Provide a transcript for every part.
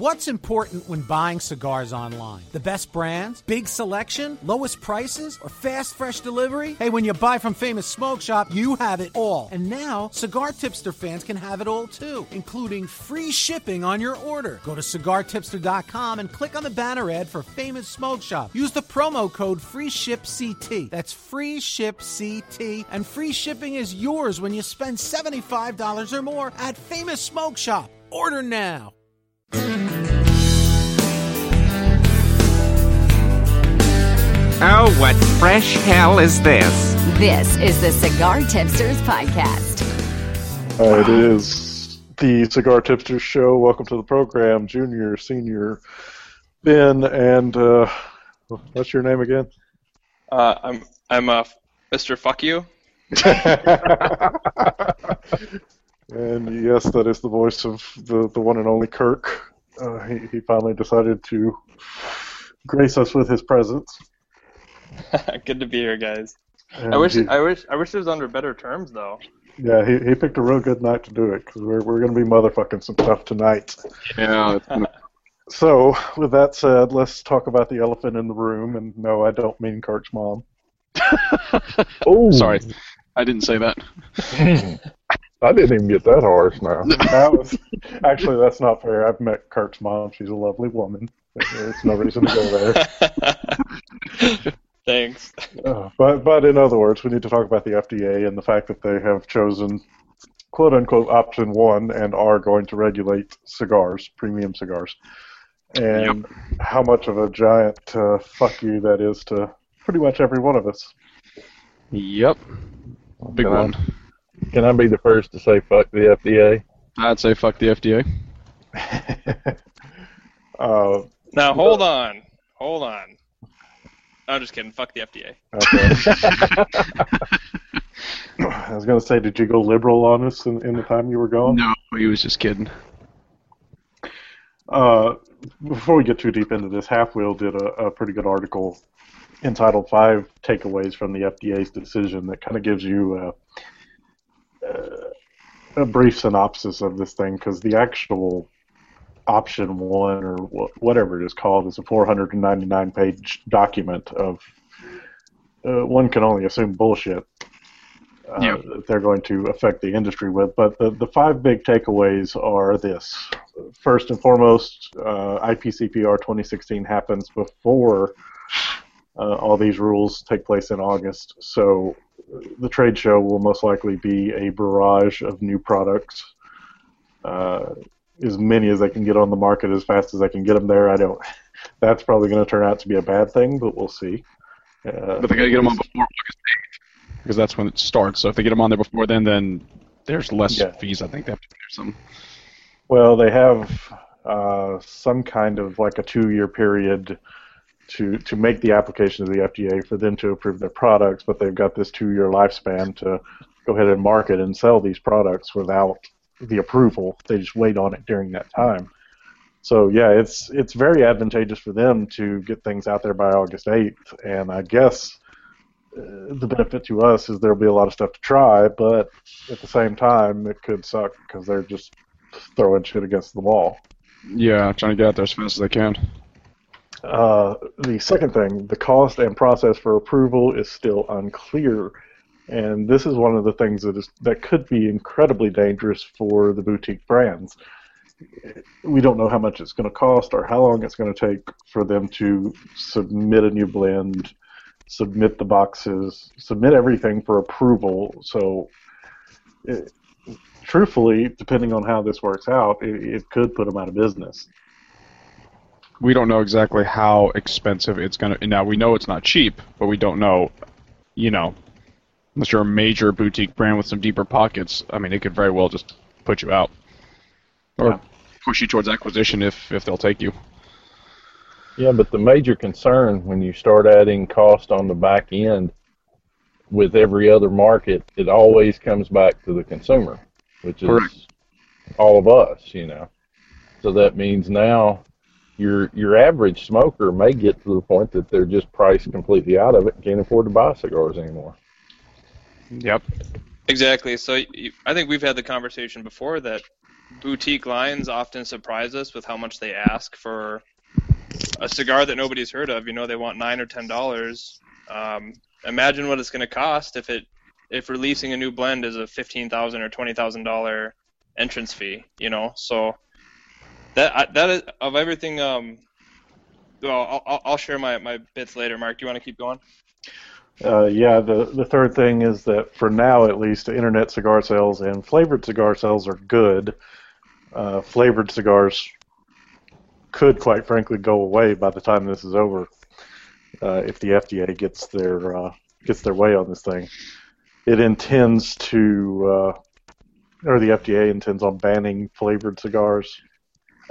What's important when buying cigars online? The best brands, big selection, lowest prices, or fast, fresh delivery? Hey, when you buy from Famous Smoke Shop, you have it all. And now, Cigar Tipster fans can have it all too, including free shipping on your order. Go to cigartipster.com and click on the banner ad for Famous Smoke Shop. Use the promo code FREESHIPCT. That's FREESHIPCT, and free shipping is yours when you spend $75 or more at Famous Smoke Shop. Order now. Oh, what fresh hell is this? This is the Cigar Tipsters Podcast. Uh, it is the Cigar Tipsters Show. Welcome to the program, Junior, Senior, Ben, and uh, what's your name again? Uh, I'm I'm uh, Mr. Fuck You. and yes, that is the voice of the, the one and only Kirk. Uh, he, he finally decided to grace us with his presence. Good to be here, guys. And I wish he- I wish I wish it was under better terms though. yeah, he, he picked a real good night to do it because we're, we're going to be motherfucking some stuff tonight. Yeah, So, with that said, let's talk about the elephant in the room. And no, I don't mean Kirk's mom. Oh, sorry, I didn't say that. I didn't even get that harsh now. That was actually that's not fair. I've met Kirk's mom. She's a lovely woman. There's no reason to go there. Thanks. Uh, but but in other words, we need to talk about the FDA and the fact that they have chosen quote unquote option one and are going to regulate cigars, premium cigars, and how much of a giant uh, fuck you that is to pretty much every one of us. Yep, big Can I- one. Can I be the first to say fuck the FDA? I'd say fuck the FDA. uh, Now hold on, hold on. I'm just kidding. Fuck the FDA. okay. I was gonna say, did you go liberal on us in, in the time you were gone? No, he was just kidding. Uh, before we get too deep into this, Half Wheel did a, a pretty good article entitled Five Takeaways from the FDA's Decision that kind of gives you a, a, a brief synopsis of this thing because the actual option one or wh- whatever it is called is a 499 page document of uh, one can only assume bullshit uh, Yeah. that they're going to affect the industry with. But the, the five big takeaways are this first and foremost, uh, IPCPR 2016 happens before uh, all these rules take place in August. So uh, the trade show will most likely be a barrage of new products. As many as I can get on the market as fast as I can get them there. I don't. That's probably going to turn out to be a bad thing, but we'll see. Uh, But they got to get them on before August 8th because that's when it starts. So if they get them on there before then, then there's less Yeah. fees. I think they have to pay or something. Well, they have uh, some kind of like a two-year period to to make the application to the FDA for them to approve their products, but they've got this two-year lifespan to go ahead and market and sell these products without the approval. They just wait on it during that time. So yeah, it's it's very advantageous for them to get things out there by August 8th, and I guess uh, the benefit to us is there'll be a lot of stuff to try, but at the same time, it could suck because they're just throwing shit against the wall. Yeah, trying to get out there as fast as they can. Uh, the second thing, the cost and process for approval is still unclear, and this is one of the things that is that could be incredibly dangerous for the boutique brands. We don't know how much it's going to cost or how long it's going to take for them to submit a new blend, submit the boxes, submit everything for approval. So, it, truthfully, depending on how this works out, it, it could put them out of business. We don't know exactly how expensive it's gonna. Now we know it's not cheap, but we don't know. You know, unless you're a major boutique brand with some deeper pockets, I mean, it could very well just put you out, or Yeah. push you towards acquisition if if they'll take you. Yeah, but the major concern when you start adding cost on the back end with every other market, it always comes back to the consumer, which is Correct. all of us, you know. So that means now your your average smoker may get to the point that they're just priced completely out of it and can't afford to buy cigars anymore. Yep. Exactly. So I think we've had the conversation before that boutique lines often surprise us with how much they ask for a cigar that nobody's heard of. You know, they want nine or ten dollars. Um, imagine what it's going to cost if it if releasing a new blend is a fifteen thousand or twenty thousand dollar entrance fee. You know, so that that is of everything. Um, well, I'll- I'll share my, my bits later. Mark, do you want to keep going? Uh, yeah, the the third thing is that for now, at least, internet cigar sales and flavored cigar sales are good. Uh, flavored cigars could, quite frankly, go away by the time this is over, uh, if the FDA gets their uh, gets their way on this thing. It intends to, uh, or the FDA intends on banning flavored cigars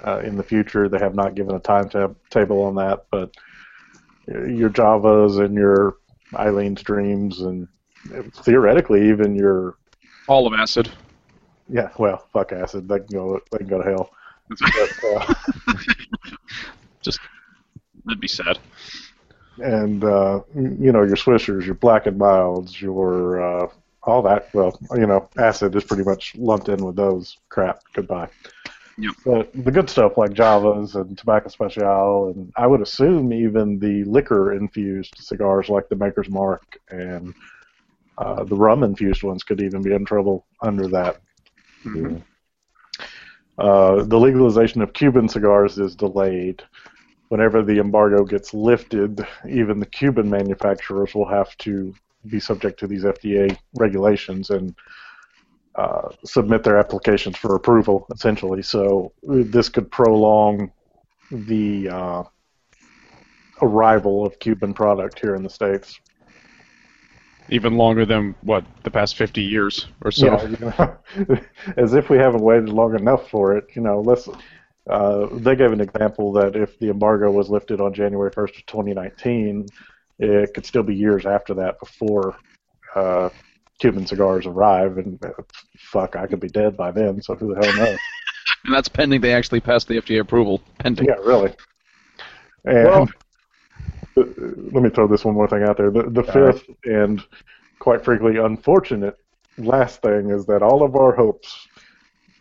uh, in the future. They have not given a timetable on that, but your Javas and your Eileen's Dreams and theoretically even your All of acid. yeah well fuck acid they can go they can go to hell. But, uh, Just that'd be sad. and uh, you know your Swishers, your Black and Milds, your uh, all that. Well, you know, acid is pretty much lumped in with those. Crap. Goodbye. Yep. But the good stuff like Javas and Tabak Especial, and I would assume even the liquor infused cigars like the Maker's Mark and uh, the rum infused ones could even be in trouble under that. Mhm. Uh, the legalization of Cuban cigars is delayed. Whenever the embargo gets lifted, even the Cuban manufacturers will have to be subject to these FDA regulations and uh, submit their applications for approval, essentially. So this could prolong the uh, arrival of Cuban product here in the states. Even longer than what the past 50 years or so. Yeah, you know, as if we haven't waited long enough for it. You know, let's. Uh, they gave an example that if the embargo was lifted on January 1st of 2019, it could still be years after that before uh, Cuban cigars arrive. And uh, fuck, I could be dead by then. So who the hell knows? And that's pending they actually pass the FDA approval. Pending. Yeah, really. And Well- uh, let me throw this one more thing out there. The, the All right. fifth and quite frankly unfortunate last thing is that all of our hopes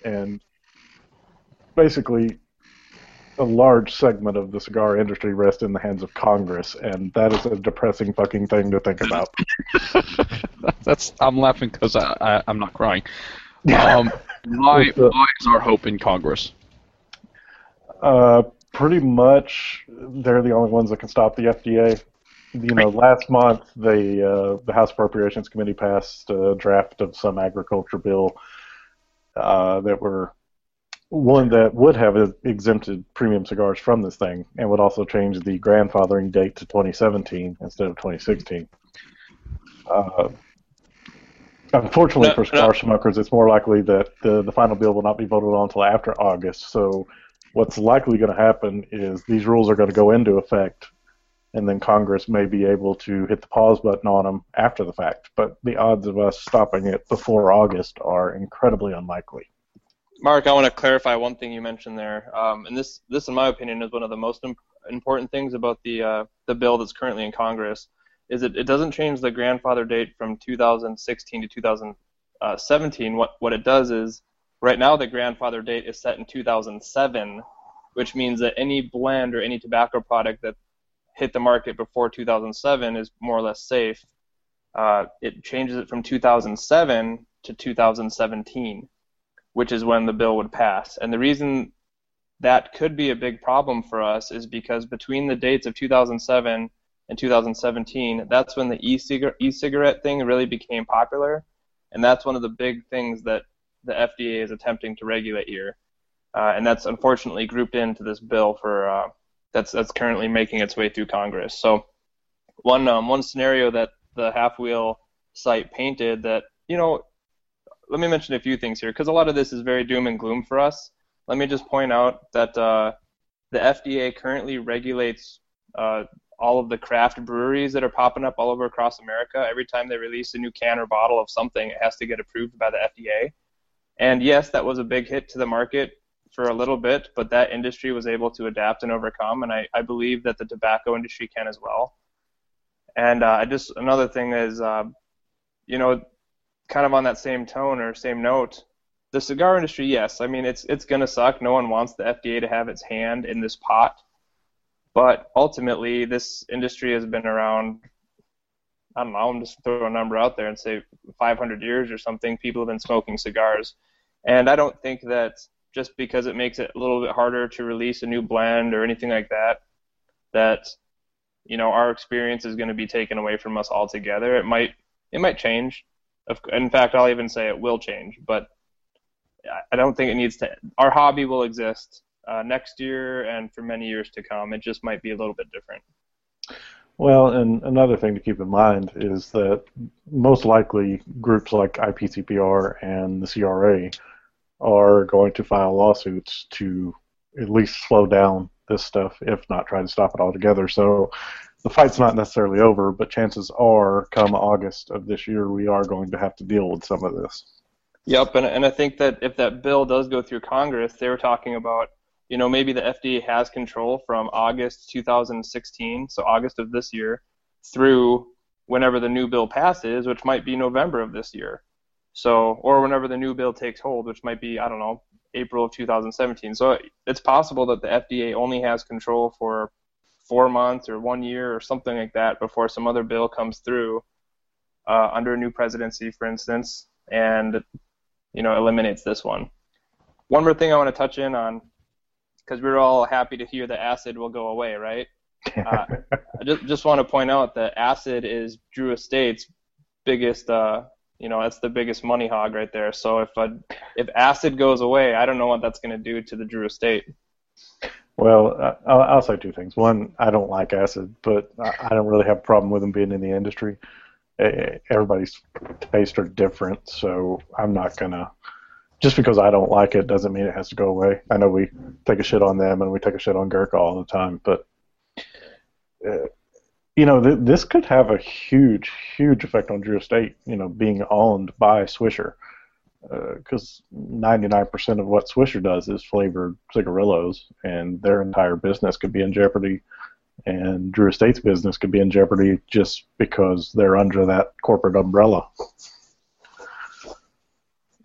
and basically a large segment of the cigar industry rests in the hands of Congress, and that is a depressing fucking thing to think about. That's I'm laughing because I, I I'm not crying. Um, why It's, uh, why is our hope in Congress? Uh, pretty much, they're the only ones that can stop the FDA. You know, last month they uh, the House Appropriations Committee passed a draft of some agriculture bill uh, that were one that would have exempted premium cigars from this thing, and would also change the grandfathering date to 2017 instead of 2016. Uh, unfortunately No, for no. cigar smokers, it's more likely that the the final bill will not be voted on until after August. So what's likely going to happen is these rules are going to go into effect, and then Congress may be able to hit the pause button on them after the fact. But the odds of us stopping it before August are incredibly unlikely. Mark, I want to clarify one thing you mentioned there, um, and this, this, in my opinion, is one of the most im- important things about the uh, the bill that's currently in Congress. Is it, it doesn't change the grandfather date from 2016 to 2017. What what it does is, right now the grandfather date is set in 2007, which means that any blend or any tobacco product that hit the market before 2007 is more or less safe. Uh, it changes it from 2007 to 2017 which is when the bill would pass. And the reason that could be a big problem for us is because between the dates of 2007 and 2017, that's when the e-cigarette, e-cigarette thing really became popular, and that's one of the big things that the FDA is attempting to regulate here. Uh, and that's unfortunately grouped into this bill for uh, that's that's currently making its way through Congress. So one um, one scenario that the Half Wheel site painted that you know let me mention a few things here because a lot of this is very doom and gloom for us. Let me just point out that uh, the FDA currently regulates uh, all of the craft breweries that are popping up all over across America. Every time they release a new can or bottle of something, it has to get approved by the FDA. And yes, that was a big hit to the market for a little bit, but that industry was able to adapt and overcome, and I, I believe that the tobacco industry can as well. And uh, just another thing is, uh, you know, kind of on that same tone or same note, the cigar industry, yes. I mean, it's it's gonna suck. No one wants the FDA to have its hand in this pot. But ultimately, this industry has been around. I don't know. I'm just throw a number out there and say 500 years or something. People have been smoking cigars, and I don't think that just because it makes it a little bit harder to release a new blend or anything like that, that you know our experience is going to be taken away from us altogether. It might it might change. In fact, I'll even say it will change, but I don't think it needs to. Our hobby will exist uh, next year and for many years to come. It just might be a little bit different. Well, and another thing to keep in mind is that most likely groups like IPCPR and the CRA are going to file lawsuits to at least slow down this stuff, if not try to stop it altogether. So the fight's not necessarily over, but chances are, come August of this year, we are going to have to deal with some of this. Yep, and and I think that if that bill does go through Congress, they were talking about, you know, maybe the FDA has control from August 2016, so August of this year, through whenever the new bill passes, which might be November of this year. So, or whenever the new bill takes hold, which might be I don't know, April of 2017. So it's possible that the FDA only has control for four months or one year or something like that before some other bill comes through uh, under a new presidency, for instance, and you know eliminates this one. One more thing I want to touch in on, because we are all happy to hear that acid will go away, right? Uh, I just just want to point out that acid is Drew Estate's biggest. Uh, you know, that's the biggest money hog right there. So if a, if acid goes away, I don't know what that's going to do to the Drew Estate. Well, I'll, I'll, say two things. One, I don't like acid, but I don't really have a problem with them being in the industry. Everybody's tastes are different, so I'm not gonna. Just because I don't like it doesn't mean it has to go away. I know we take a shit on them and we take a shit on Gurkha all the time, but uh, you know th- this could have a huge, huge effect on Drew Estate. You know, being owned by Swisher because uh, 99% of what Swisher does is flavored cigarillos, and their entire business could be in jeopardy, and Drew Estate's business could be in jeopardy just because they're under that corporate umbrella.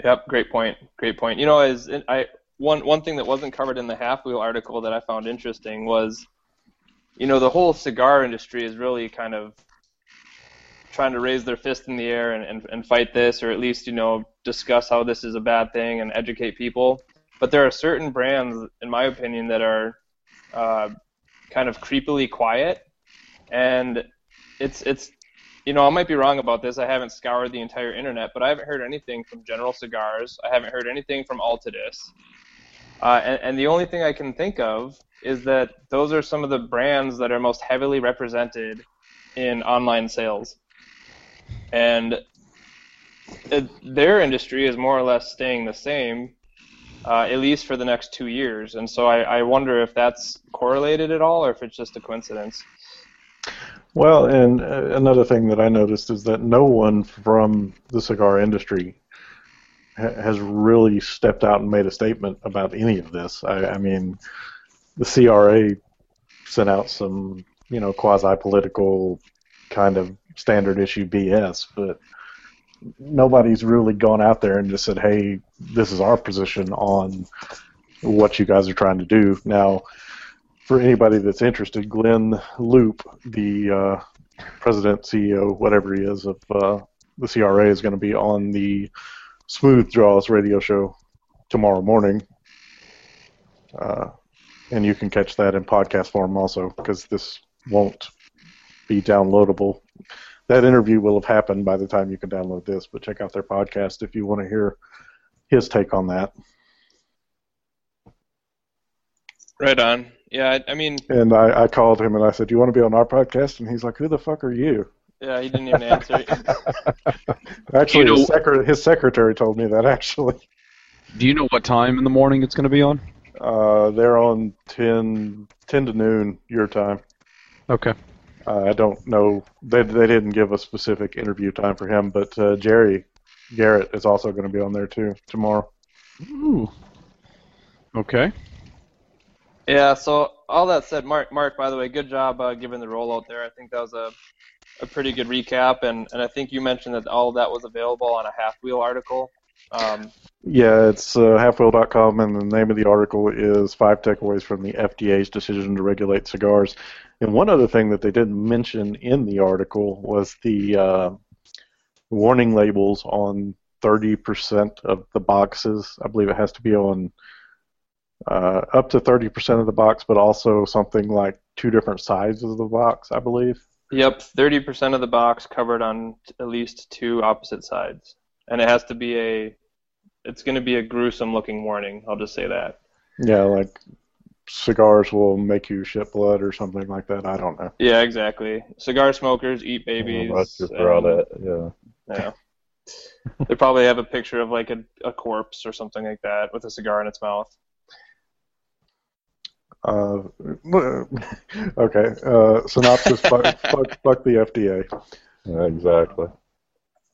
Yep, great point. Great point. You know, as I one one thing that wasn't covered in the Half Wheel article that I found interesting was, you know, the whole cigar industry is really kind of trying to raise their fist in the air and, and, and fight this, or at least you know discuss how this is a bad thing and educate people. But there are certain brands, in my opinion, that are uh, kind of creepily quiet, and it's it's you know I might be wrong about this. I haven't scoured the entire internet, but I haven't heard anything from General Cigars. I haven't heard anything from Altadis. Uh, and, and the only thing I can think of is that those are some of the brands that are most heavily represented in online sales and it, their industry is more or less staying the same, uh, at least for the next two years. And so I, I wonder if that's correlated at all, or if it's just a coincidence. Well, and uh, another thing that I noticed is that no one from the cigar industry ha- has really stepped out and made a statement about any of this. I, I mean, the CRA sent out some, you know, quasi-political kind of standard issue BS, but nobody's really gone out there and just said, "Hey, this is our position on what you guys are trying to do." Now, for anybody that's interested, Glenn Loop, the uh, president, CEO, whatever he is of uh, the CRA, is going to be on the Smooth Jaws radio show tomorrow morning. Uh, and you can catch that in podcast form also because this won't be downloadable. That interview will have happened by the time you can download this, but check out their podcast if you want to hear his take on that. Right on. Yeah, I, I mean. And I, I called him and I said, "Do you want to be on our podcast?" And he's like, "Who the fuck are you?" Yeah, he didn't even answer. actually, you know, his, secre- his, secretary told me that. Actually. Do you know what time in the morning it's going to be on? Uh, they're on 10, 10 to noon your time. Okay. Uh, I don't know. They they didn't give a specific interview time for him, but uh, Jerry Garrett is also going to be on there too tomorrow. Ooh. Okay. Yeah. So all that said, Mark, Mark, by the way, good job uh, giving the rollout there. I think that was a a pretty good recap, and and I think you mentioned that all of that was available on a half wheel article. Um, Yeah, it's uh, halfwheel.com, and the name of the article is Five Takeaways from the FDA's Decision to Regulate Cigars. And one other thing that they didn't mention in the article was the uh, warning labels on 30% of the boxes. I believe it has to be on uh, up to 30% of the box, but also something like two different sides of the box, I believe. Yep, 30% of the box covered on t- at least two opposite sides. And it has to be a, it's going to be a gruesome looking warning, I'll just say that. Yeah, like cigars will make you shit blood or something like that. I don't know. Yeah, exactly. Cigar smokers eat babies. Well, that's just for all that. Yeah. Yeah. they probably have a picture of like a, a corpse or something like that with a cigar in its mouth. Uh, okay. Uh, synopsis: fuck, fuck, fuck the FDA. Yeah, exactly.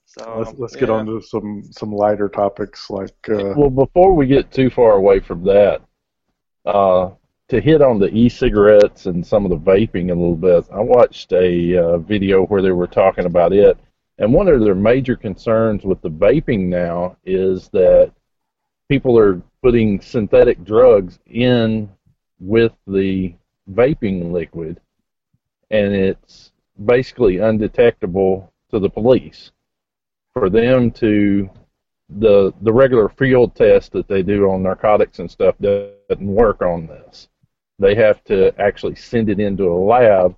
So Let's let's get yeah. on to some some lighter topics like uh, Well, before we get too far away from that, uh, to hit on the e-cigarettes and some of the vaping a little bit, I watched a uh, video where they were talking about it, and one of their major concerns with the vaping now is that people are putting synthetic drugs in with the vaping liquid, and it's basically undetectable to the police. For them to the the regular field test that they do on narcotics and stuff doesn't work on this. They have to actually send it into a lab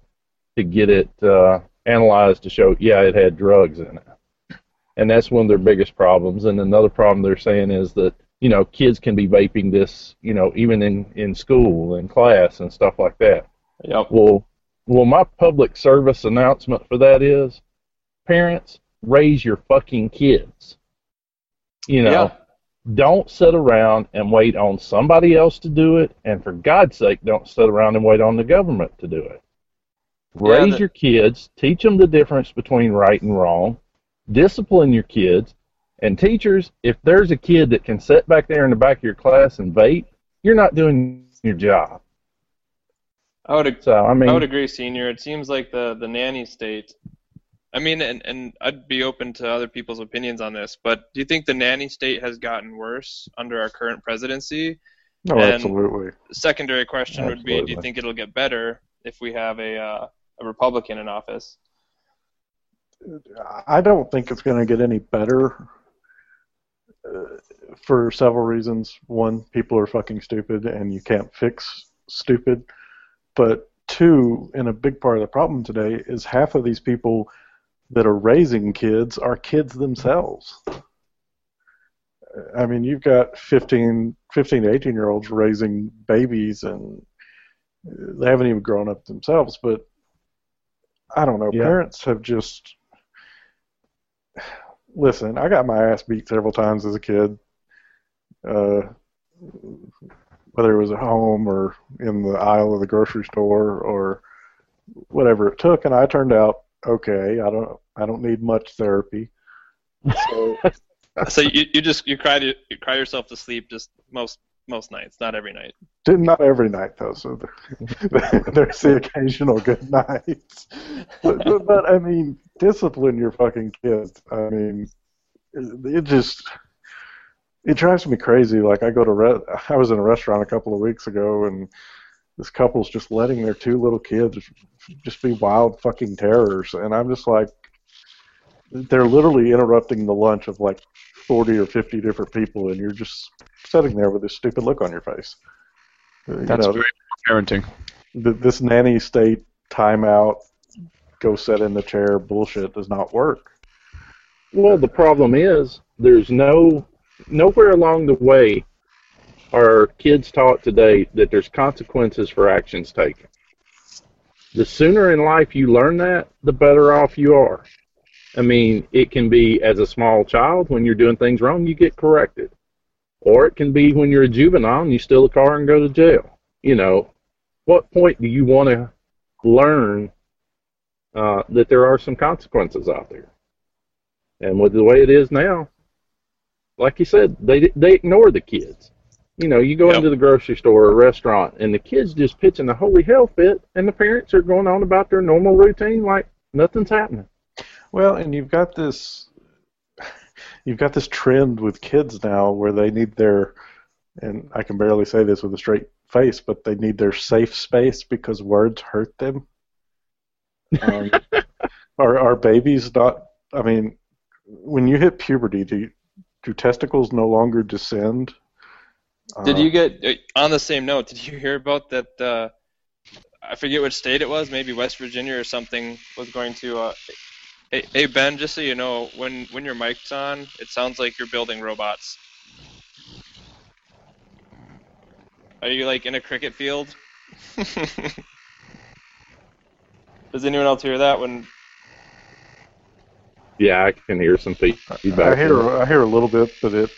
to get it uh, analyzed to show, yeah, it had drugs in it. And that's one of their biggest problems. And another problem they're saying is that you know kids can be vaping this, you know, even in in school in class and stuff like that. Yep. Well, well, my public service announcement for that is, parents, raise your fucking kids. You know, Yeah. Don't sit around and wait on somebody else to do it, and for God's sake, don't sit around and wait on the government to do it. Yeah, Raise the- your kids, teach them the difference between right and wrong, discipline your kids, and teachers, if there's a kid that can sit back there in the back of your class and vape, you're not doing your job. I would So I mean, I would agree, senior. It seems like the the nanny state. I mean, and and I'd be open to other people's opinions on this, but do you think the nanny state has gotten worse under our current presidency? no, and- absolutely. Secondary question would be, do you think it'll get better if we have a uh, a Republican in office? I don't think it's going to get any better uh, for several reasons. One, people are fucking stupid, and you can't fix stupid. But two, and a big part of the problem today is half of these people that are raising kids are kids themselves. I mean, you've got 15, 15 to 18 year olds raising babies, and they haven't even grown up themselves. But I don't know. Yeah. Parents have just listen. I got my ass beat several times as a kid, uh, whether it was at home or in the aisle of the grocery store or whatever it took, and I turned out okay. I don't. I don't need much therapy. So so you, you just you cry to, you cry yourself to sleep just most most nights, not every night. Not every night though, so there, there's the occasional good nights. But, but, but I mean, discipline your fucking kids. I mean, it, it just it drives me crazy. Like I go to re- I was in a restaurant a couple of weeks ago, and this couple's just letting their two little kids just be wild fucking terrors, and I'm just like, they're literally interrupting the lunch of like 40 or 50 different people, and you're just sitting there with this stupid look on your face. Uh, You That's know, very parenting. this nanny state timeout, go sit in the chair bullshit does not work. Well, the problem is there's no nowhere along the way are kids taught today that there's consequences for actions taken. The sooner in life you learn that, the better off you are. I mean, it can be as a small child when you're doing things wrong, you get corrected. Or it can be when you're a juvenile and you steal a car and go to jail. You know, what point do you want to learn uh, that there are some consequences out there? And with the way it is now, like you said, they they ignore the kids. You know, you go Yep. into the grocery store or restaurant, and the kids just pitching a holy hell fit, and the parents are going on about their normal routine like nothing's happening. Well, and you've got this you've got this trend with kids now where they need their, and I can barely say this with a straight face, but they need their safe space because words hurt them. Um, are are babies not? I mean, when you hit puberty, do you, do testicles no longer descend? Did you get uh, on the same note? Did you hear about that? Uh, I forget which state it was. Maybe West Virginia or something was going to. Uh, hey, hey Ben, just so you know, when when your mic's on, it sounds like you're building robots. Are you like in a cricket field? Does anyone else hear that? When Yeah, I can hear some fe- feedback. I hear I hear a little bit, but it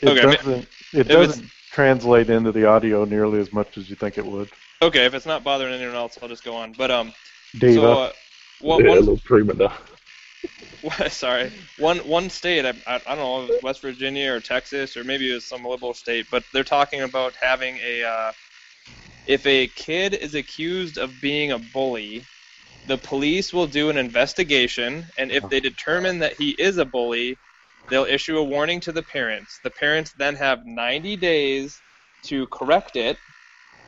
it Okay, doesn't it doesn't translate into the audio nearly as much as you think it would. okay, if it's not bothering anyone else, I'll just go on. But um, Diva. so uh, what, Yeah, a one, little prima donna. sorry, one one state, I, I, I don't know, if it was West Virginia or Texas or maybe it was some liberal state, but they're talking about having a, uh, if a kid is accused of being a bully, the police will do an investigation, and if they determine that he is a bully, they'll issue a warning to the parents. The parents then have 90 days to correct it,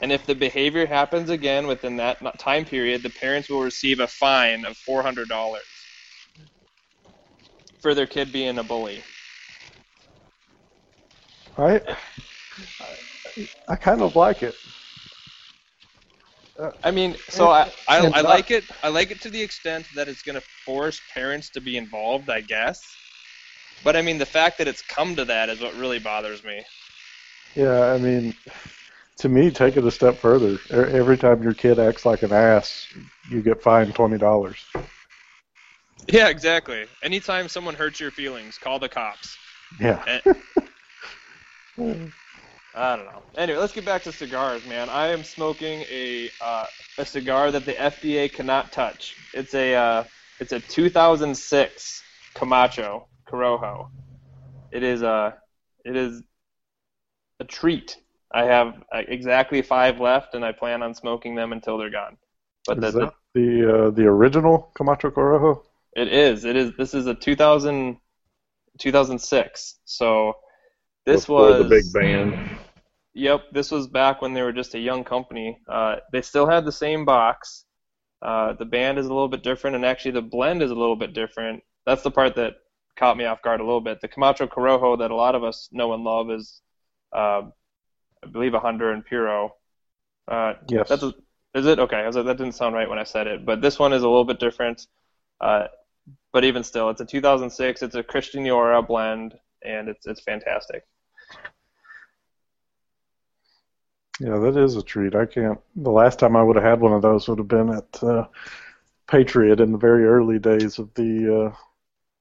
and if the behavior happens again within that time period, the parents will receive a fine of $400 for their kid being a bully. Right? I kind of like it. I mean, so I, I, I uh, like it. I like it to the extent that it's going to force parents to be involved, I guess. But I mean, the fact that it's come to that is what really bothers me. Yeah, I mean, to me, take it a step further. E- Every time your kid acts like an ass, you get fined twenty dollars. Yeah, exactly. Anytime someone hurts your feelings, call the cops. Yeah. And, I don't know. Anyway, let's get back to cigars, man. I am smoking a uh, a cigar that the FDA cannot touch. It's a uh, it's a 2006 Camacho Corojo. It is a it is a treat. I have uh, exactly five left, and I plan on smoking them until they're gone. But Is the, that the uh, the original Camacho Corojo? it is. It is. This is a 2000, 2006. So this Before was the big band. Yep, this was back when they were just a young company. Uh, they still had the same box. Uh, the band is a little bit different, and actually the blend is a little bit different. That's the part that caught me off guard a little bit. The Camacho Corojo that a lot of us know and love is, uh, I believe, a Honduran Puro. Uh, Yes. that's a, is it okay? I was like, that didn't sound right when I said it, but this one is a little bit different. Uh, but even still, it's a 2006. It's a Christian Eiroa blend, and it's it's fantastic. Yeah, that is a treat. I can't. The last time I would have had one of those would have been at uh, Patriot in the very early days of the uh,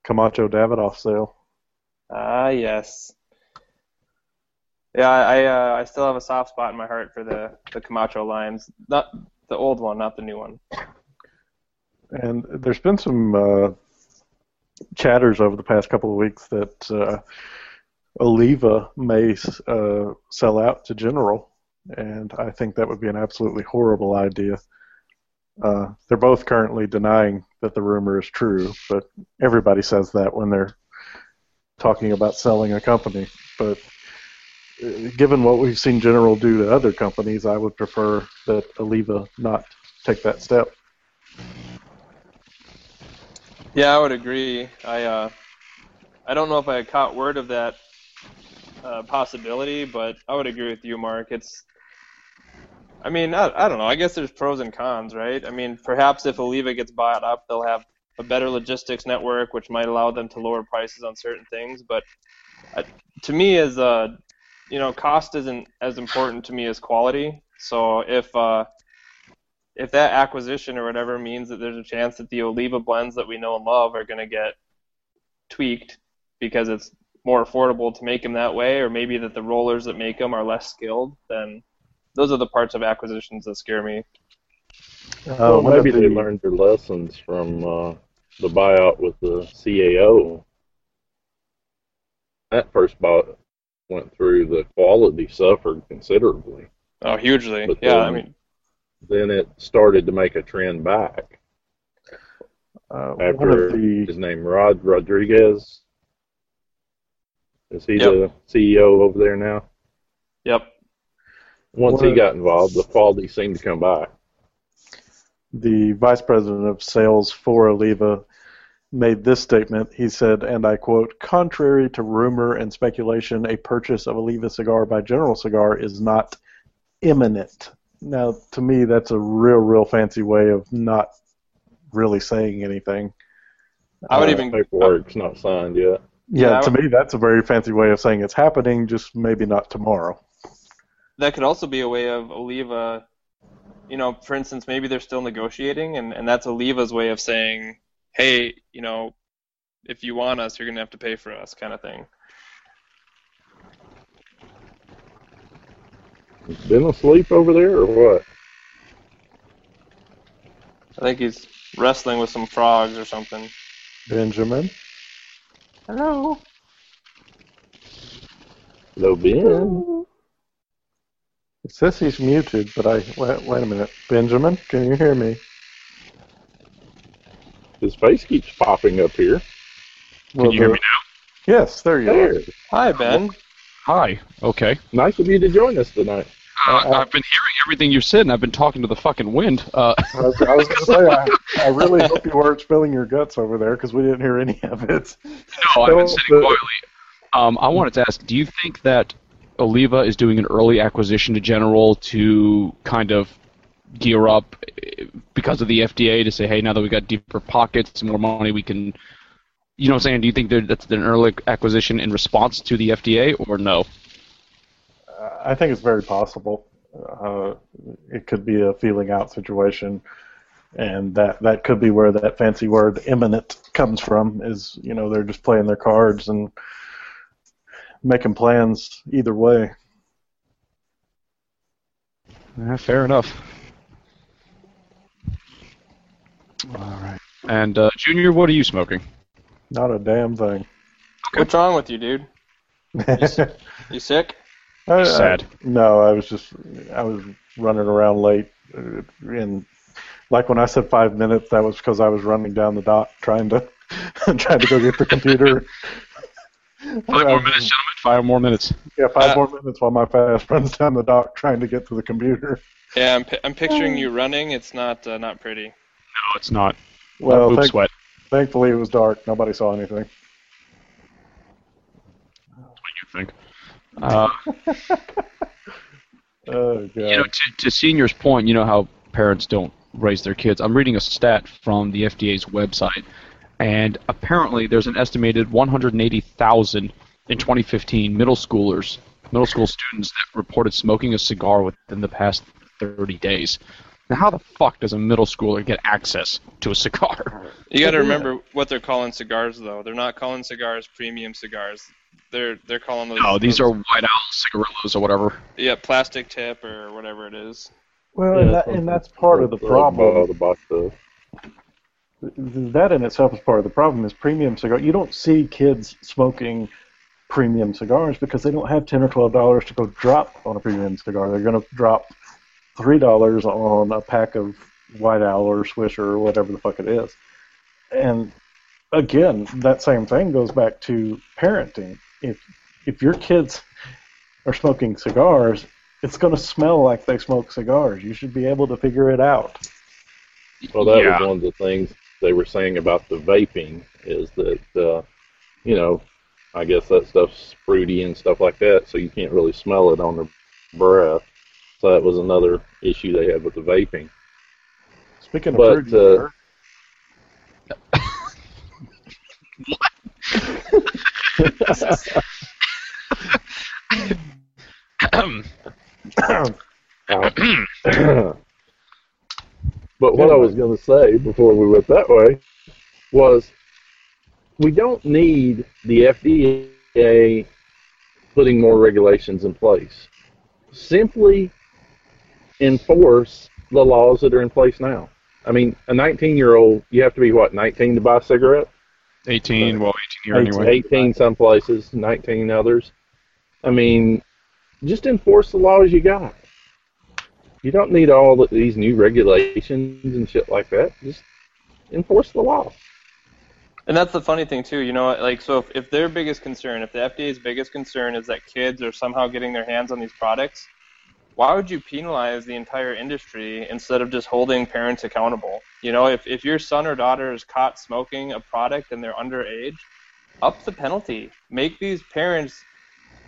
Camacho Davidoff sale. Ah, yes. Yeah, I I, uh, I still have a soft spot in my heart for the the Camacho lines, not the old one, not the new one. And there's been some uh, chatters over the past couple of weeks that uh, Oliva may uh, sell out to General, and I think that would be an absolutely horrible idea. Uh, they're both currently denying that the rumor is true, but everybody says that when they're talking about selling a company. But uh, given what we've seen General do to other companies, I would prefer that Oliva not take that step. Yeah, I would agree. I uh, I don't know if I caught word of that uh, possibility, but I would agree with you, Mark. It's, I mean, I, I don't know. I guess there's pros and cons, right? I mean, perhaps if Oliva gets bought up, they'll have a better logistics network, which might allow them to lower prices on certain things. But uh, to me, as uh, you know, cost isn't as important to me as quality. So if uh, if that acquisition or whatever means that there's a chance that the Oliva blends that we know and love are going to get tweaked because it's more affordable to make them that way, or maybe that the rollers that make them are less skilled, then those are the parts of acquisitions that scare me. Uh, well, maybe they the- learned their lessons from uh, the buyout with the CAO. That first buy went through, the quality suffered considerably. Oh, hugely. But yeah, I then- mean, Then it started to make a trend back Uh, one after of the his name Rod Rodriguez. Is he Yep. the CEO over there now? Yep. Once he got involved, the quality seemed to come back. the vice president of sales for Oliva made this statement. He said, and I quote, contrary to rumor and speculation, a purchase of Oliva cigar by General Cigar is not imminent. Now, to me, that's a real, real fancy way of not really saying anything. I would Uh, even paperwork's not signed yet. Yeah, Yeah, I to me, that's a very fancy way of saying it's happening, just maybe not tomorrow. That could also be a way of Oliva, you know, for instance, maybe they're still negotiating, and, and that's Oliva's way of saying, hey, you know, if you want us, you're going to have to pay for us, kind of thing. Been asleep over there or what? I think he's wrestling with some frogs or something. Benjamin? Hello. Hello, Ben. It says he's muted, but I. Wait, wait a minute. Benjamin, can you hear me? His face keeps popping up here. Can you hear me now? Yes, there you are. Hi, Ben. Hi. Okay. Nice of you to join us tonight. Uh, I've been hearing everything you've said, and I've been talking to the fucking wind. Uh, I was, I was going to say, I, I really hope you weren't spilling your guts over there because we didn't hear any of it. no, I've been sitting quietly. Um, I wanted to ask, do you think that Oliva is doing an early acquisition to General to kind of gear up because of the FDA to say, hey, now that we got deeper pockets and more money, we can. You know what I'm saying? Do you think that that's an early acquisition in response to the FDA, or no? I think it's very possible. Uh, it could be a feeling out situation, and that that could be where that fancy word "imminent" comes from. Is you know they're just playing their cards and making plans either way. Yeah, fair enough. All right. And uh, Junior, what are you smoking? Not a damn thing. What's wrong with you, dude? You sick? I- I- Sad. no, I was just I was running around late, uh, and like when I said five minutes, that was because I was running down the dock trying to trying to go get the computer. Five more minutes, gentlemen. Five more minutes. Yeah, five Uh, more minutes while my fast runs down the dock trying to get to the computer. Yeah, I'm, pi- I'm picturing you running. It's not uh, not pretty. No, it's not. Well, Boob thank- sweat. thankfully it was dark. Nobody saw anything. What you think? Uh, Oh god. you know, to, to Senior's point, you know how parents don't raise their kids. I'm reading a stat from the FDA's website, and apparently there's an estimated 180,000 in 2015 middle schoolers, middle school students that reported smoking a cigar within the past 30 days. Now, how the fuck does a middle schooler get access to a cigar? You got to remember what they're calling cigars, though. They're not calling cigars premium cigars. They're they're calling those. No, these those- are White Owl cigarillos or whatever. yeah plastic tip or whatever it is. well, and, that, and that's part of the problem. The box of that in itself is part of the problem is premium cigar you don't see kids smoking premium cigars because they don't have 10 or 12 dollars to go drop on a premium cigar. They're going to drop three dollars on a pack of white owl or swisher or whatever the fuck it is. And again that same thing goes back to parenting. If if your kids are smoking cigars it's going to smell like they smoke cigars. You should be able to figure it out. Well, that Yeah. was one of the things they were saying about the vaping is that, uh, you know, I guess that stuff's fruity and stuff like that, so you can't really smell it on their breath. So that was another issue they had with the vaping. speaking of But, fruity, uh, but what I was going to say before we went that way was we don't need the FDA putting more regulations in place. Simply enforce the laws that are in place now. I mean, a 19 year old, you have to be what, 19 to buy a cigarette? 18, uh, well, 18 here anyway. 18 some places, 19 others. I mean, just enforce the laws you got. You don't need all the, these new regulations and shit like that. Just enforce the law. And that's the funny thing too, you know, like so if, if their biggest concern, if the FDA's biggest concern is that kids are somehow getting their hands on these products, why would you penalize the entire industry instead of just holding parents accountable? You know, if, if your son or daughter is caught smoking a product and they're underage, up the penalty. Make these parents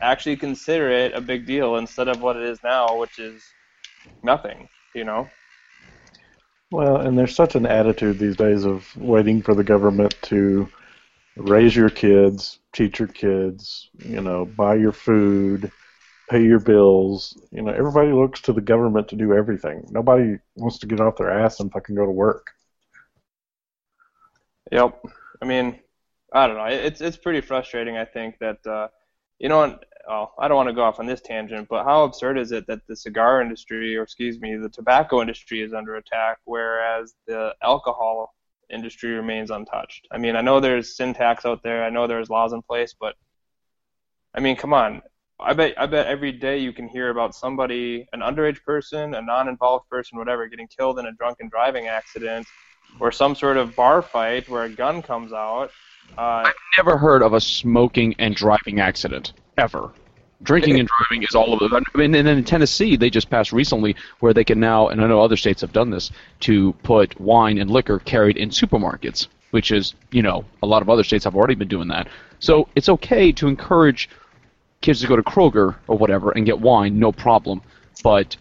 actually consider it a big deal instead of what it is now, which is nothing, you know? Well, and there's such an attitude these days of waiting for the government to raise your kids, teach your kids, you know, buy your food, pay your bills. You know, everybody looks to the government to do everything. Nobody wants to get off their ass and fucking go to work. Yep. I mean, I don't know. It's it's pretty frustrating. I think that uh, you know, oh, I don't want to go off on this tangent, but how absurd is it that the cigar industry, or excuse me, the tobacco industry is under attack, whereas the alcohol industry remains untouched? I mean, I know there's sin tax out there, I know there's laws in place, but I mean, come on. I bet I bet every day you can hear about somebody, an underage person, a non-involved person, whatever, getting killed in a drunken driving accident, or some sort of bar fight where a gun comes out. Uh, I've never heard of a smoking and driving accident ever. Drinking and driving is all over. I mean, and then in Tennessee, they just passed recently where they can now, and I know other states have done this, to put wine and liquor carried in supermarkets, which is, you know, a lot of other states have already been doing that. So it's okay to encourage kids to go to Kroger or whatever and get wine, no problem. But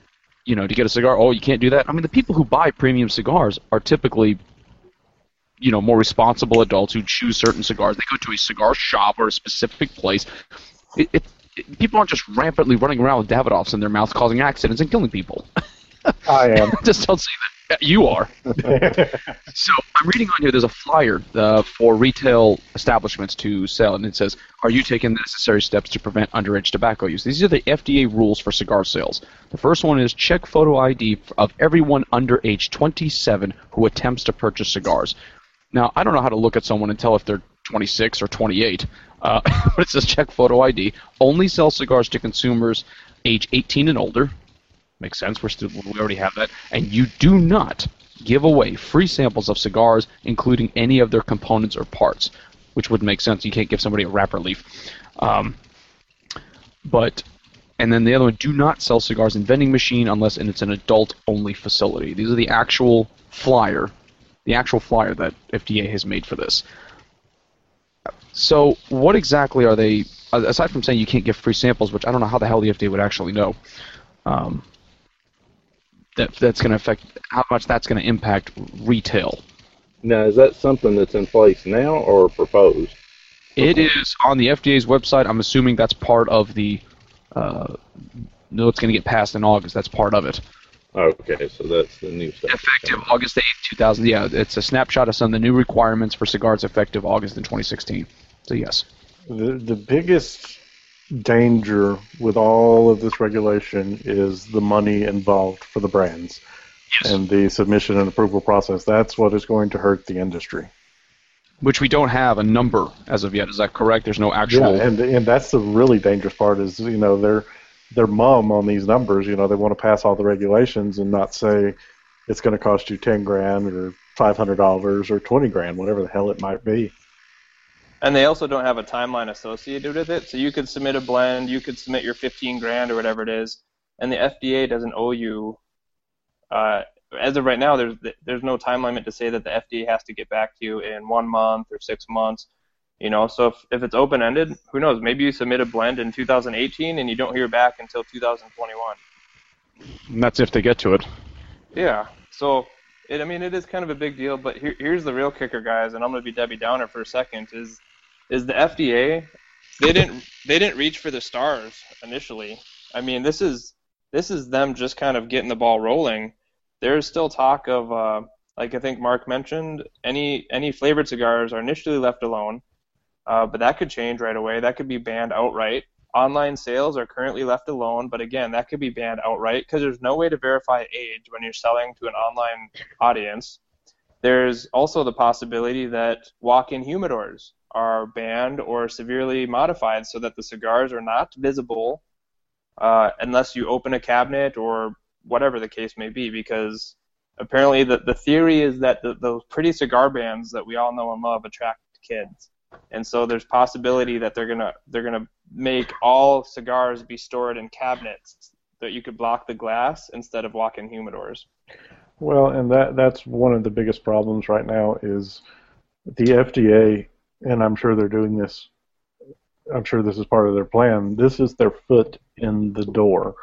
you know, to get a cigar, oh, you can't do that. I mean, the people who buy premium cigars are typically, you know, more responsible adults who choose certain cigars. They go to a cigar shop or a specific place. It, it, it, people aren't just rampantly running around with Davidoffs in their mouths, causing accidents and killing people. I am. just don't say that. You are. so I'm reading on here. There's a flyer uh, for retail establishments to sell, and it says, "Are you taking the necessary steps to prevent underage tobacco use?" These are the FDA rules for cigar sales. The first one is check photo ID of everyone under age 27 who attempts to purchase cigars. Now, I don't know how to look at someone and tell if they're 26 or 28, uh, but it says check photo ID. Only sell cigars to consumers age 18 and older. Makes sense. We're still we already have that. And you do not give away free samples of cigars, including any of their components or parts, which would make sense. You can't give somebody a wrapper leaf. Um, but and then the other one, do not sell cigars in vending machine unless it's an adult-only facility. These are the actual flyer, the actual flyer that FDA has made for this. So, what exactly are they? Aside from saying you can't give free samples, which I don't know how the hell the FDA would actually know. Um, that that's going to affect how much that's going to impact retail. Now, is that something that's in place now or proposed? It is on the FDA's website. I'm assuming that's part of the. Uh, no, it's going to get passed in August. That's part of it. Okay, so that's the new stuff. Effective August 8th, 2000. Yeah, it's a snapshot of some of the new requirements for cigars effective August in 2016. So yes. The the biggest danger with all of this regulation is the money involved for the brands Yes. and the submission and approval process. That's what is going to hurt the industry. Which we don't have a number as of yet. Is that correct? There's no actual. Yeah, and and that's the really dangerous part is you know they're they're mum on these numbers. You know they want to pass all the regulations and not say it's going to cost you ten grand or five hundred dollars or twenty grand, whatever the hell it might be. And they also don't have a timeline associated with it. So you could submit a blend, you could submit your 15 grand or whatever it is, and the FDA doesn't owe you. Uh, as of right now, there's there's no time limit to say that the FDA has to get back to you in one month or six months. You know, so if, if it's open ended, who knows? Maybe you submit a blend in 2018 and you don't hear back until 2021. And that's if they get to it. Yeah. So it, I mean, it is kind of a big deal. But here, here's the real kicker, guys, and I'm going to be Debbie Downer for a second. Is is the FDA? They didn't they didn't reach for the stars initially. I mean, this is this is them just kind of getting the ball rolling. There's still talk of, uh, like I think Mark mentioned, any any flavored cigars are initially left alone, uh, but that could change right away. That could be banned outright. Online sales are currently left alone, but again, that could be banned outright because there's no way to verify age when you're selling to an online audience. There's also the possibility that walk-in humidors are banned or severely modified so that the cigars are not visible uh, unless you open a cabinet or whatever the case may be. Because apparently, the, the theory is that the, those pretty cigar bands that we all know and love attract kids. And so there's possibility that they're gonna they're gonna make all cigars be stored in cabinets that you could block the glass instead of walk-in humidors. Well, and that that's one of the biggest problems right now is the FDA, and I'm sure they're doing this. I'm sure this is part of their plan. This is their foot in the door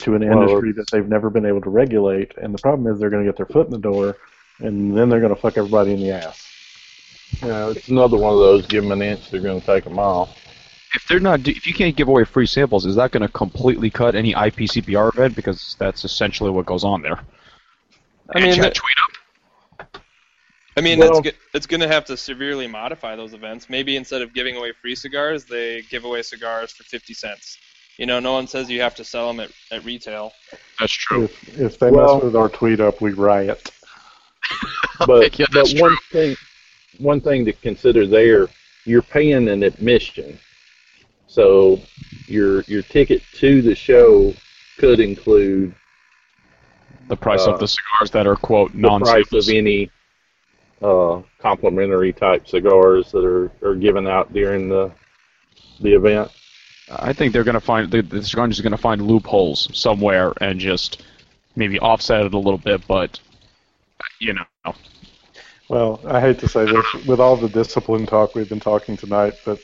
to an Well, industry that they've never been able to regulate, and the problem is they're going to get their foot in the door, and then they're going to fuck everybody in the ass. Yeah, it's another one of those. Give them an inch, they're going to take a mile. If they're not, if you can't give away free samples, is that going to completely cut any IPCPR event? Because that's essentially what goes on there. I mean, And chat the- tweet up. I mean, Well- it's go- it's going to have to severely modify those events. Maybe instead of giving away free cigars, they give away cigars for 50 cents. You know, no one says you have to sell them at, at retail. That's true. If if they Well- mess with our tweet up, we riot. But Yeah, but that's one thing one thing to consider there, you're paying an admission. So your your ticket to the show could include The price Uh, of the cigars that are quote non. the non price of any uh, complimentary type cigars that are, are given out during the the event. I think they're going to find the, the cigar industry is going to find loopholes somewhere and just maybe offset it a little bit, but you know, Well, I hate to say this with all the discipline talk we've been talking tonight, but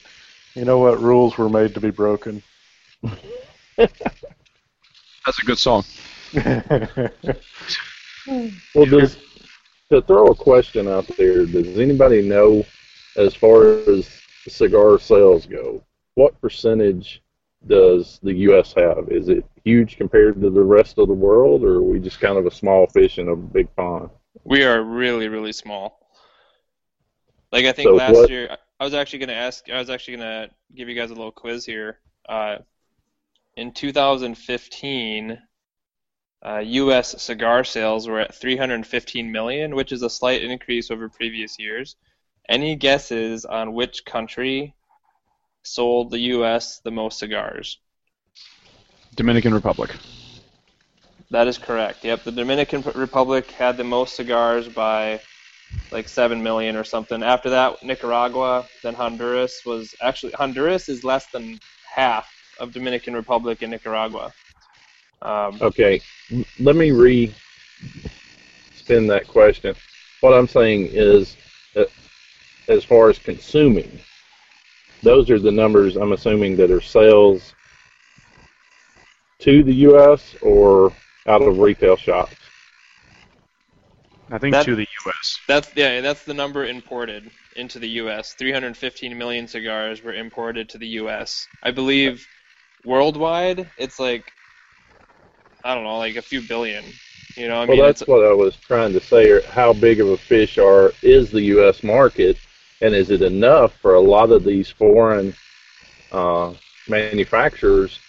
you know what? Rules were made to be broken. that's a good song. Well, does to throw a question out there, does anybody know as far as cigar sales go, what percentage does the U.S. have? Is it huge compared to the rest of the world, or are we just kind of a small fish in a big pond? We are really, really small. Like I think So last what- year, I was actually going to ask. I was actually going to give you guys a little quiz here. Uh, in 2015, uh, U.S. cigar sales were at 315 million, which is a slight increase over previous years. Any guesses on which country sold the U.S. the most cigars? Dominican Republic. That is correct. Yep, the Dominican Republic had the most cigars by like 7 million or something. After that, Nicaragua, then Honduras was actually Honduras is less than half of Dominican Republic and Nicaragua. Um, Okay, let me re spin that question. What I'm saying is, uh, as far as consuming, those are the numbers I'm assuming that are sales to the U.S. or out of retail shops. I think That- to the U.S. That's yeah, that's the number imported into the U.S. 315 million cigars were imported to the U.S. I believe worldwide it's like I don't know, like a few billion. You know, I Well, mean, that's what I was trying to say. How big of a fish are is the U.S. market, and is it enough for a lot of these foreign uh, manufacturers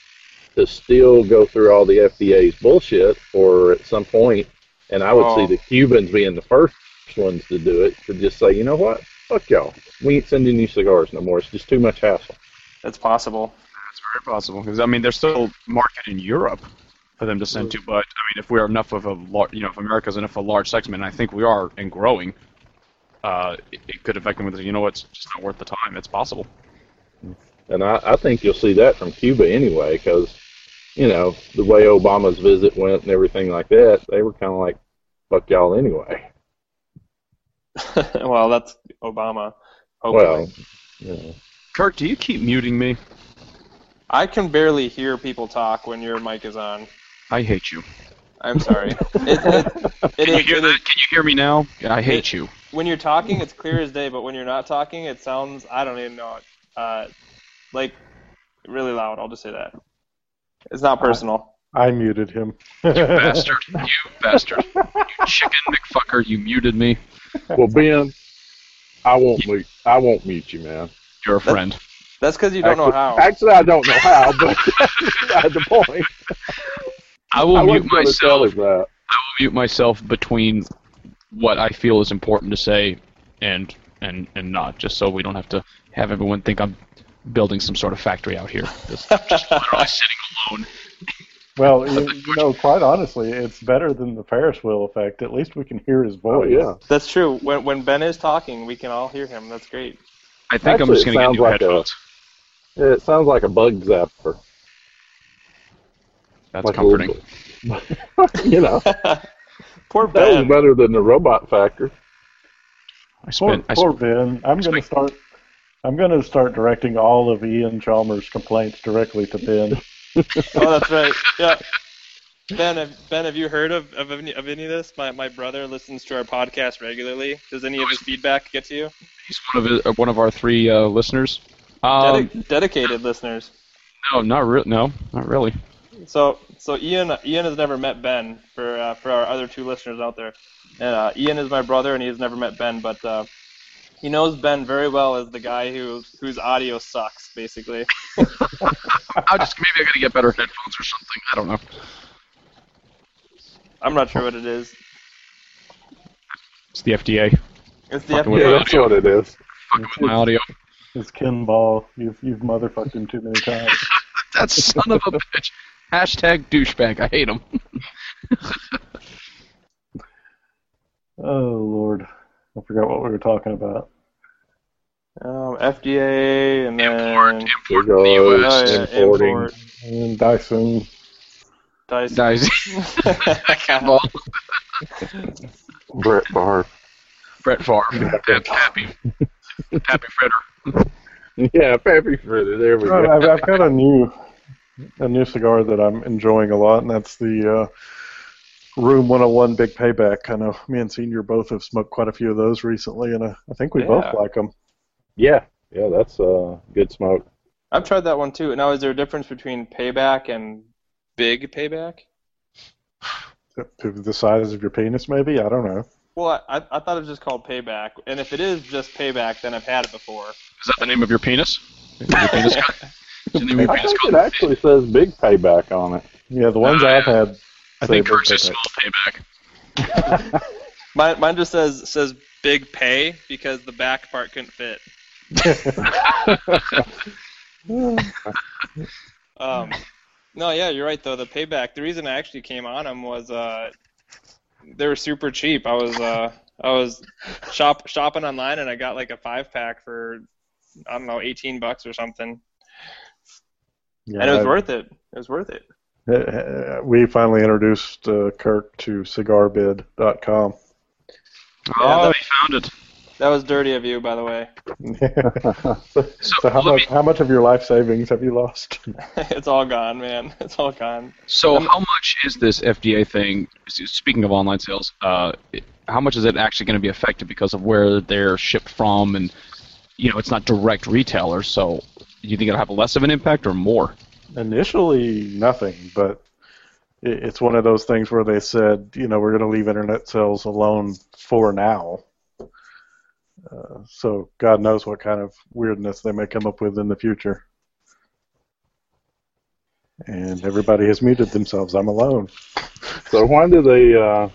to still go through all the FDA's bullshit, or at some point, and I would Oh. see the Cubans being the first ones to do it, to just say, you know what, fuck y'all, we ain't sending you cigars no more. It's just too much hassle. that's possible. That's very possible because I mean, there's still market in Europe for them to send to, but I mean, if we're enough of a lar- you know, if America's enough of a large segment, and I think we are and growing, uh, it, it could affect them with you know what, it's just not worth the time. It's possible. And I, I think you'll see that from Cuba anyway, because, you know, the way Obama's visit went and everything like that, they were kind of like, fuck y'all anyway. well, that's Obama. Hopefully. Well, you know. Kirk, do you keep muting me? I can barely hear people talk when your mic is on. I hate you. I'm sorry. it, it, it Can you is, hear it that? is, Can you hear me now? I hate you. when you're talking, it's clear as day, but when you're not talking, it sounds, I don't even know, uh, like really loud. I'll just say that. It's not personal. I muted him. bastard. You bastard. You chicken McFucker. You muted me. well, Ben, I won't mute. I won't mute you, man. You're a friend. That's because you don't know how. Actually, I don't know how, but at the point, I will I mute wasn't going to tell myself. I will mute myself between what I feel is important to say and and and not, just so we don't have to have everyone think I'm building some sort of factory out here. Just, just literally sitting alone. Well, you, you know, quite honestly, it's better than the Ferris wheel effect. At least we can hear his voice. Oh voice. yeah. That's true. When when Ben is talking, we can all hear him. That's great. I think I'm just gonna get new like a- headphones. It sounds like a bug zapper. That's Like comforting. little- you know, Poor that was Ben. better than the robot factor. I Poor, spent. I poor spent Ben. I'm going to start. I'm going to start directing all of Ian Chalmers' complaints directly to Ben. oh, that's right. Yeah. Ben, have, Ben, have you heard of, of, any, of any of this? My, my brother listens to our podcast regularly. Does any of his feedback get to you? he's one of his, uh, one of our three uh, listeners. Um, Dedi- dedicated listeners. no, not re- No, not really. So, so Ian, Ian has never met Ben. For uh, for our other two listeners out there, and uh, Ian is my brother, and he has never met Ben, but uh, he knows Ben very well as the guy who whose audio sucks, basically. I just maybe I gotta get better headphones or something. I don't know. I'm not sure what it is. It's the FDA. It's the Fucking with Yeah, FDA. that's what it is. Fucking with my audio. It's Ken Ball. You've you've motherfucked him too many times. That son of a bitch. Hashtag douchebag. I hate him. Oh Lord, I forgot what we were talking about. Um, FDA, and then Import, import in the Cigars. oh, U.S. yeah, importing. import, And Dyson. Dyson. Guys, Ball, Brett Favre. Brett Favre, Happy, happy, happy Fredder. Yeah, Pappy Fritter. There we go. I've, I've got a new a new cigar that I'm enjoying a lot, and that's the uh, Room 101 Big Payback. I know me and Senior both have smoked quite a few of those recently, and uh, I think we Yeah. both like them. Yeah, yeah, that's uh, good smoke. I've tried that one too. Now, is there a difference between payback and big payback? The size of your penis, maybe? I don't know. Well, I, I thought it was just called payback, and if it is just payback, then I've had it before. Is that the name of your penis? Your penis cut? Is the name of your I think called? it actually says big payback on it. Yeah, the ones Uh, I've had. I think Big Kirk's is small payback. Mine, mine just says says big pay because the back part couldn't fit. Um, no, yeah, you're right though. The payback. The reason I actually came on them was uh, they were super cheap. I was uh, I was shop shopping online and I got like a five pack for I don't know, 18 bucks or something, Yeah, and it was I- worth it. It was worth it. Uh, we finally introduced uh, Kirk to cigarbid.com. Oh, that- he found it. That was dirty of you, by the way. so, so how much me- how much of your life savings have you lost? it's all gone, man. It's all gone. So, how much is this FDA thing? Speaking of online sales, uh, how much is it actually going to be affected because of where they're shipped from, and you know, it's not direct retailers. So, do you think it'll have less of an impact or more? Initially, nothing, but it's one of those things where they said, you know, we're going to leave internet sales alone for now. Uh, so God knows what kind of weirdness they may come up with in the future. And everybody has muted themselves. I'm alone. so why do they uh,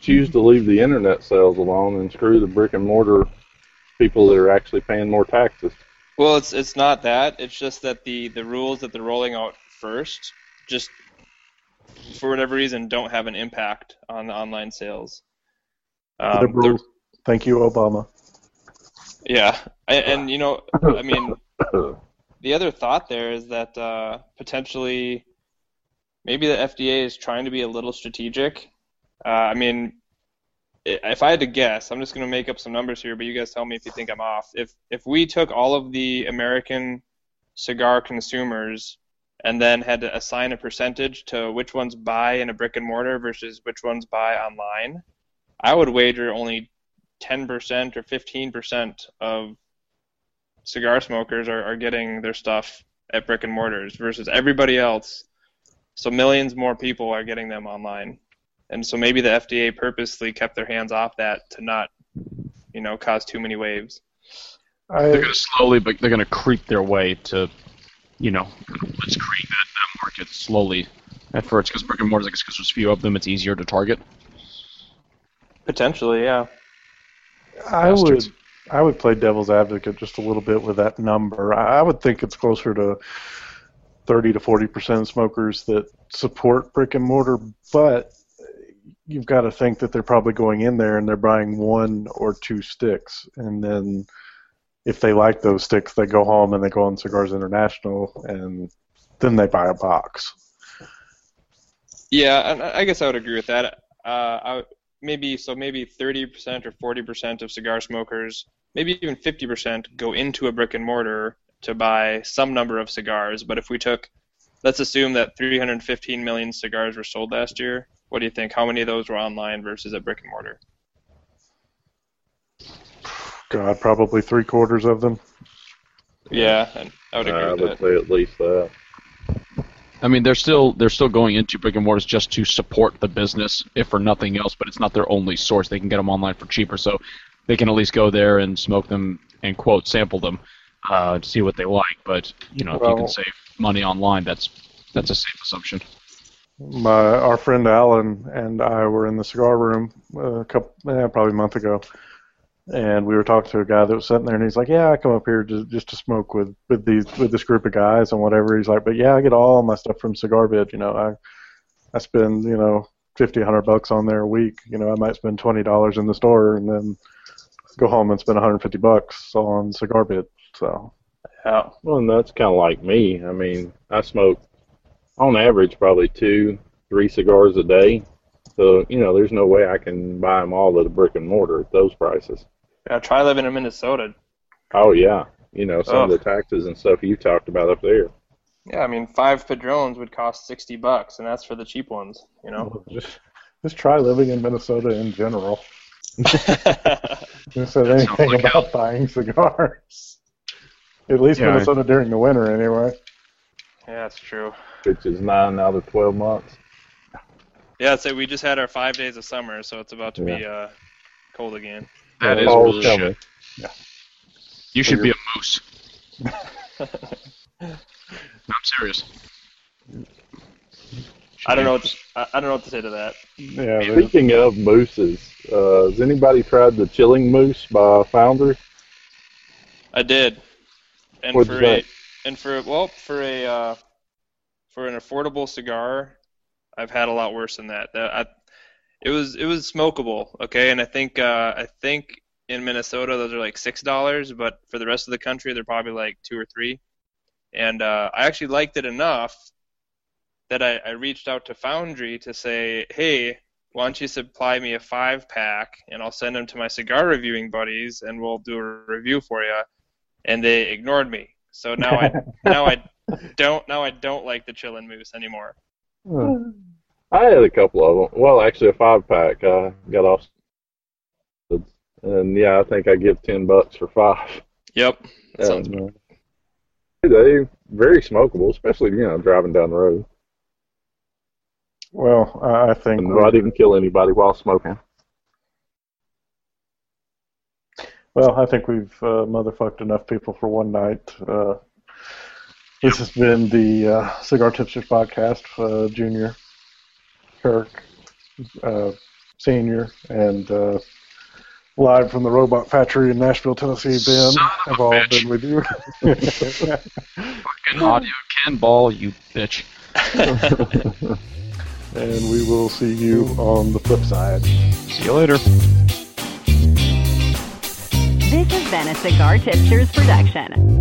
choose to leave the internet sales alone and screw the brick and mortar people that are actually paying more taxes? Well, it's it's not that. It's just that the the rules that they're rolling out first just for whatever reason don't have an impact on the online sales. Um, Thank you, Obama. yeah, and, and you know, I mean, the other thought there is that uh, potentially maybe the FDA is trying to be a little strategic. Uh, I mean, i- if I had to guess, I'm just going to make up some numbers here, but you guys tell me if you think I'm off. If if we took all of the American cigar consumers and then had to assign a percentage to which ones buy in a brick and mortar versus which ones buy online, I would wager only 10% or 15% of cigar smokers are, are getting their stuff at brick and mortars versus everybody else. So millions more people are getting them online. And so maybe the FDA purposely kept their hands off that to not, you know, cause too many waves. I, They're going to slowly, but they're going to creep their way to, you know, let's create that, that market slowly. At first, because brick and mortars, I guess, because there's few of them, it's easier to target. Potentially, yeah. I would I would play devil's advocate just a little bit with that number. I I would think it's closer to 30 to 40 percent smokers that support brick and mortar, but you've got to think that they're probably going in there and they're buying one or two sticks, and then if they like those sticks, they go home and they go on Cigars International, and then they buy a box. Yeah, I guess I would agree with that. Uh, I, maybe so, maybe 30% or 40% of cigar smokers, maybe even 50%, go into a brick and mortar to buy some number of cigars. But if we took, let's assume that 315 million cigars were sold last year. What do you think? How many of those were online versus at brick and mortar? God, probably three quarters of them. Yeah, and I would agree I with would that. say at least that. I mean, they're still they're still going into brick and mortars just to support the business, if for nothing else. But it's not their only source. They can get them online for cheaper, so they can at least go there and smoke them and quote sample them uh, to see what they like. But you know, if you can save money online, that's that's a safe assumption. My our friend Alan and I were in the cigar room a couple, eh, probably a month ago, and we were talking to a guy that was sitting there, and he's like, "Yeah, I come up here just just to smoke with with these with this group of guys and whatever." He's like, "But yeah, I get all my stuff from Cigar Bid. You know, I I spend you know fifty, hundred bucks on there a week. You know, I might spend twenty dollars in the store and then go home and spend 150 bucks on Cigar Bid. So Yeah. Well, and that's kind of like me. I mean, I smoke on average probably two, three cigars a day. So you know, there's no way I can buy them all at a brick and mortar at those prices. Yeah, try living in Minnesota. Oh yeah, you know some of the taxes and stuff you talked about up there. Yeah, I mean, five padrones would cost 60 bucks, and that's for the cheap ones, you know? just just try living in Minnesota in general. Who said anything like about buying cigars? At least Yeah. Minnesota during the winter, anyway. yeah, that's true. which is nine out of twelve months. Yeah, so we just had our five days of summer, so it's about to be uh, cold again. That is Fall's bullshit. coming. You should be a moose. I'm serious. I don't know what to, I, I don't know what to say to that. Yeah, there's- Speaking of mooses, uh, has anybody tried the chilling moose by Foundry? I did, and for a and for well for a uh, for an affordable cigar, I've had a lot worse than that. That I, it was it was smokable, okay, and I think uh, I think in Minnesota those are like six dollars, but for the rest of the country they're probably like two or three. And uh, I actually liked it enough that I, I reached out to Foundry to say, hey, why don't you supply me a five pack and I'll send them to my cigar reviewing buddies and we'll do a review for you. And they ignored me. So now I now I don't now I don't like the chillin' moose anymore. I had a couple of them. Well, actually, a five pack. I got off, and yeah, I think I get ten bucks for five. Yep. That sounds And, uh, they very smokable, especially you know driving down the road. well, I I think And we- I didn't kill anybody while smoking. Well, I think we've uh, motherfucked enough people for one night. Uh, this has been the uh, Cigar Tipsters podcast. Uh, junior, Kirk, uh, senior, and uh, live from the Robot Factory in Nashville, Tennessee. Ben have all bitch. been with you. Fucking audio can ball, you bitch. and we will see you on the flip side. See you later. This has been a Cigar Tipsters production.